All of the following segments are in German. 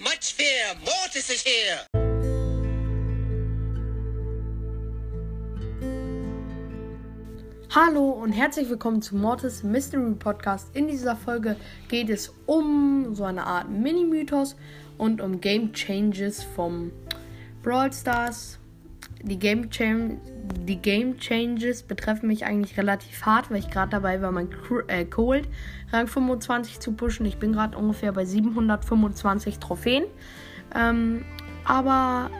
much fear. Mortis is here. Hallo und herzlich willkommen zu Mortis Mystery Podcast. In dieser Folge geht es um so eine Art Mini-Mythos und um Game Changes vom Brawl Stars. Die Game, Cham die Game Changes betreffen mich eigentlich relativ hart, weil ich gerade dabei war, mein äh, Cold Rang 25 zu pushen. Ich bin gerade ungefähr bei 725 Trophäen. Ähm, aber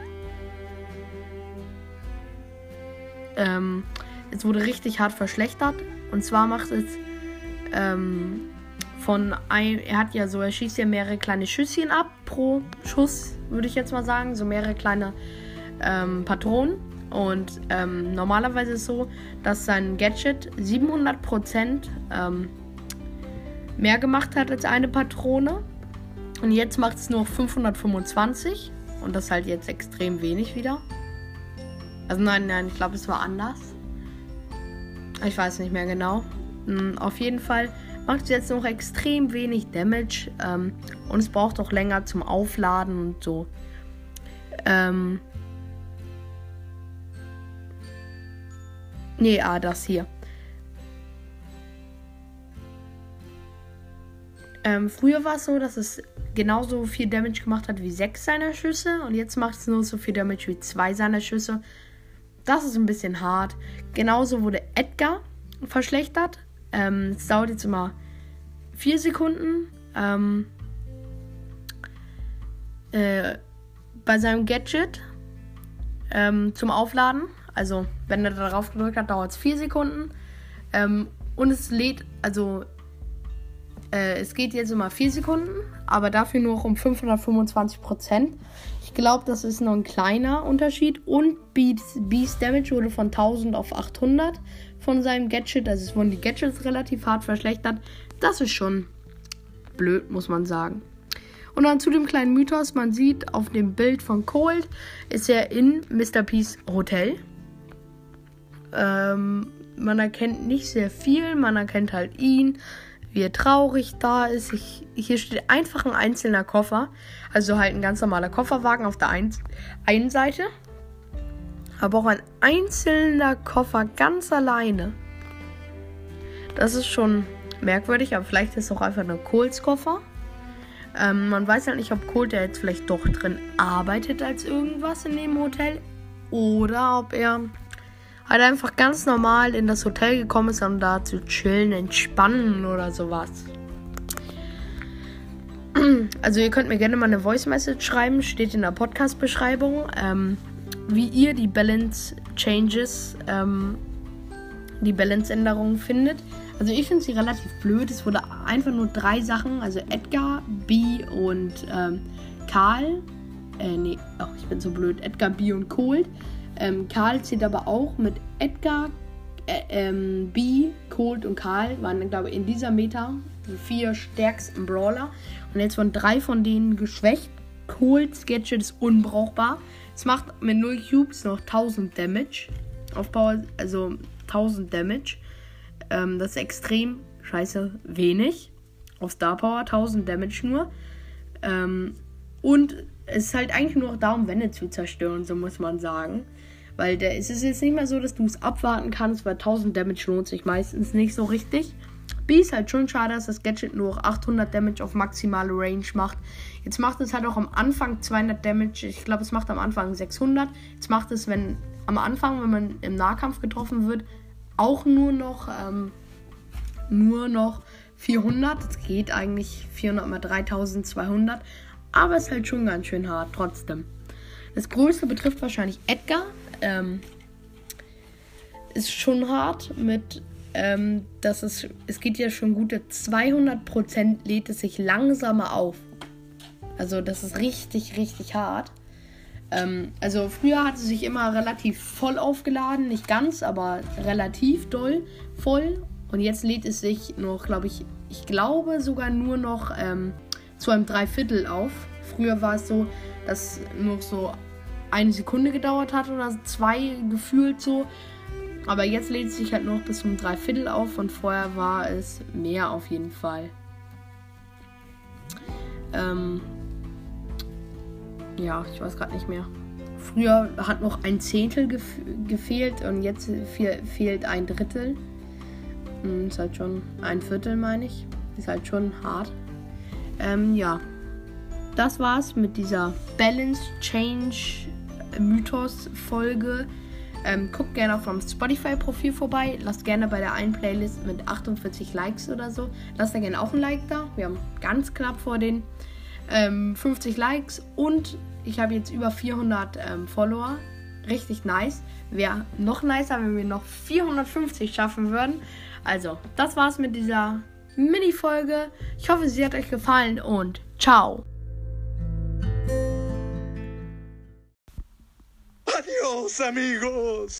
ähm, es wurde richtig hart verschlechtert. Und zwar macht es ähm, von ein, er hat ja so, er schießt ja mehrere kleine Schüsschen ab pro Schuss, würde ich jetzt mal sagen, so mehrere kleine ähm, Patronen. Und ähm, normalerweise ist es so, dass sein Gadget 700% ähm, mehr gemacht hat als eine Patrone. Und jetzt macht es nur 525. Und das ist halt jetzt extrem wenig wieder. Also nein, nein, ich glaube, es war anders. Ich weiß nicht mehr genau. Hm, auf jeden Fall macht es jetzt noch extrem wenig Damage. Ähm, und es braucht auch länger zum Aufladen und so. Ähm. Nee, ah, das hier. Ähm, früher war es so, dass es genauso viel Damage gemacht hat wie sechs seiner Schüsse. Und jetzt macht es nur so viel Damage wie zwei seiner Schüsse. Das ist ein bisschen hart. Genauso wurde Edgar verschlechtert. Ähm, es dauert jetzt immer vier Sekunden. Ähm, äh, bei seinem Gadget ähm, zum Aufladen. Also, wenn er darauf gedrückt hat, dauert es vier Sekunden. Ähm, und es lädt, also äh, es geht jetzt immer vier Sekunden, aber dafür nur um 525 Prozent. Ich glaube, das ist noch ein kleiner Unterschied. Und Beast Damage wurde von 1000 auf 800 von seinem Gadget. Also es wurden die Gadgets relativ hart verschlechtert. Das ist schon blöd, muss man sagen. Und dann zu dem kleinen Mythos. Man sieht auf dem Bild von Cold ist er in Mr. Peace Hotel. Ähm, man erkennt nicht sehr viel. Man erkennt halt ihn wie er traurig da ist. Ich, hier steht einfach ein einzelner Koffer. Also halt ein ganz normaler Kofferwagen auf der ein, einen Seite. Aber auch ein einzelner Koffer ganz alleine. Das ist schon merkwürdig, aber vielleicht ist es auch einfach nur Kohls Koffer. Ähm, man weiß halt nicht, ob Kohl der jetzt vielleicht doch drin arbeitet als irgendwas in dem Hotel. Oder ob er halt einfach ganz normal in das Hotel gekommen ist, um da zu chillen, entspannen oder sowas. Also ihr könnt mir gerne mal eine Voice Message schreiben, steht in der Podcast-Beschreibung, ähm, wie ihr die Balance Changes, ähm, die Balance-Änderungen findet. Also ich finde sie relativ blöd. Es wurde einfach nur drei Sachen, also Edgar, B und ähm, Karl. Äh, nee, oh, ich bin so blöd. Edgar, B und Cold ähm, Karl zählt aber auch mit Edgar, äh, ähm, B, Colt und Karl waren, glaube ich, in dieser Meta die vier stärksten Brawler. Und jetzt wurden drei von denen geschwächt. Colts Gadget ist unbrauchbar. Es macht mit 0 Cubes noch 1000 Damage. Auf Power, also 1000 Damage. Ähm, das ist extrem scheiße wenig. Auf Star Power 1000 Damage nur. Ähm, und es ist halt eigentlich nur darum, Wände zu zerstören, so muss man sagen. Weil der, es ist jetzt nicht mehr so, dass du es abwarten kannst, weil 1000 Damage lohnt sich meistens nicht so richtig. B ist halt schon schade, dass das Gadget nur 800 Damage auf maximale Range macht. Jetzt macht es halt auch am Anfang 200 Damage. Ich glaube, es macht am Anfang 600. Jetzt macht es, wenn am Anfang, wenn man im Nahkampf getroffen wird, auch nur noch ähm, nur noch 400. Das geht eigentlich 400 mal 3200. Aber es ist halt schon ganz schön hart trotzdem. Das größte betrifft wahrscheinlich Edgar ähm, ist schon hart mit, ähm, dass es, es geht ja schon gute 200% lädt es sich langsamer auf. Also das ist richtig, richtig hart. Ähm, also früher hat es sich immer relativ voll aufgeladen, nicht ganz, aber relativ doll voll. Und jetzt lädt es sich noch, glaube ich, ich glaube sogar nur noch ähm, zu einem Dreiviertel auf. Früher war es so, dass nur so eine Sekunde gedauert hat oder zwei gefühlt so. Aber jetzt lädt es sich halt noch bis zum Dreiviertel auf und vorher war es mehr auf jeden Fall. Ähm, ja, ich weiß gerade nicht mehr. Früher hat noch ein Zehntel gef gefehlt und jetzt fe fehlt ein Drittel. Hm, ist halt schon ein Viertel, meine ich. Ist halt schon hart. Ähm, ja. Das war's mit dieser Balance Change Mythos Folge. Ähm, guckt gerne auf meinem Spotify-Profil vorbei. Lasst gerne bei der einen Playlist mit 48 Likes oder so. Lasst da gerne auch ein Like da. Wir haben ganz knapp vor den ähm, 50 Likes und ich habe jetzt über 400 ähm, Follower. Richtig nice. Wäre noch nicer, wenn wir noch 450 schaffen würden. Also, das war's mit dieser Mini-Folge. Ich hoffe, sie hat euch gefallen und ciao. Amigos.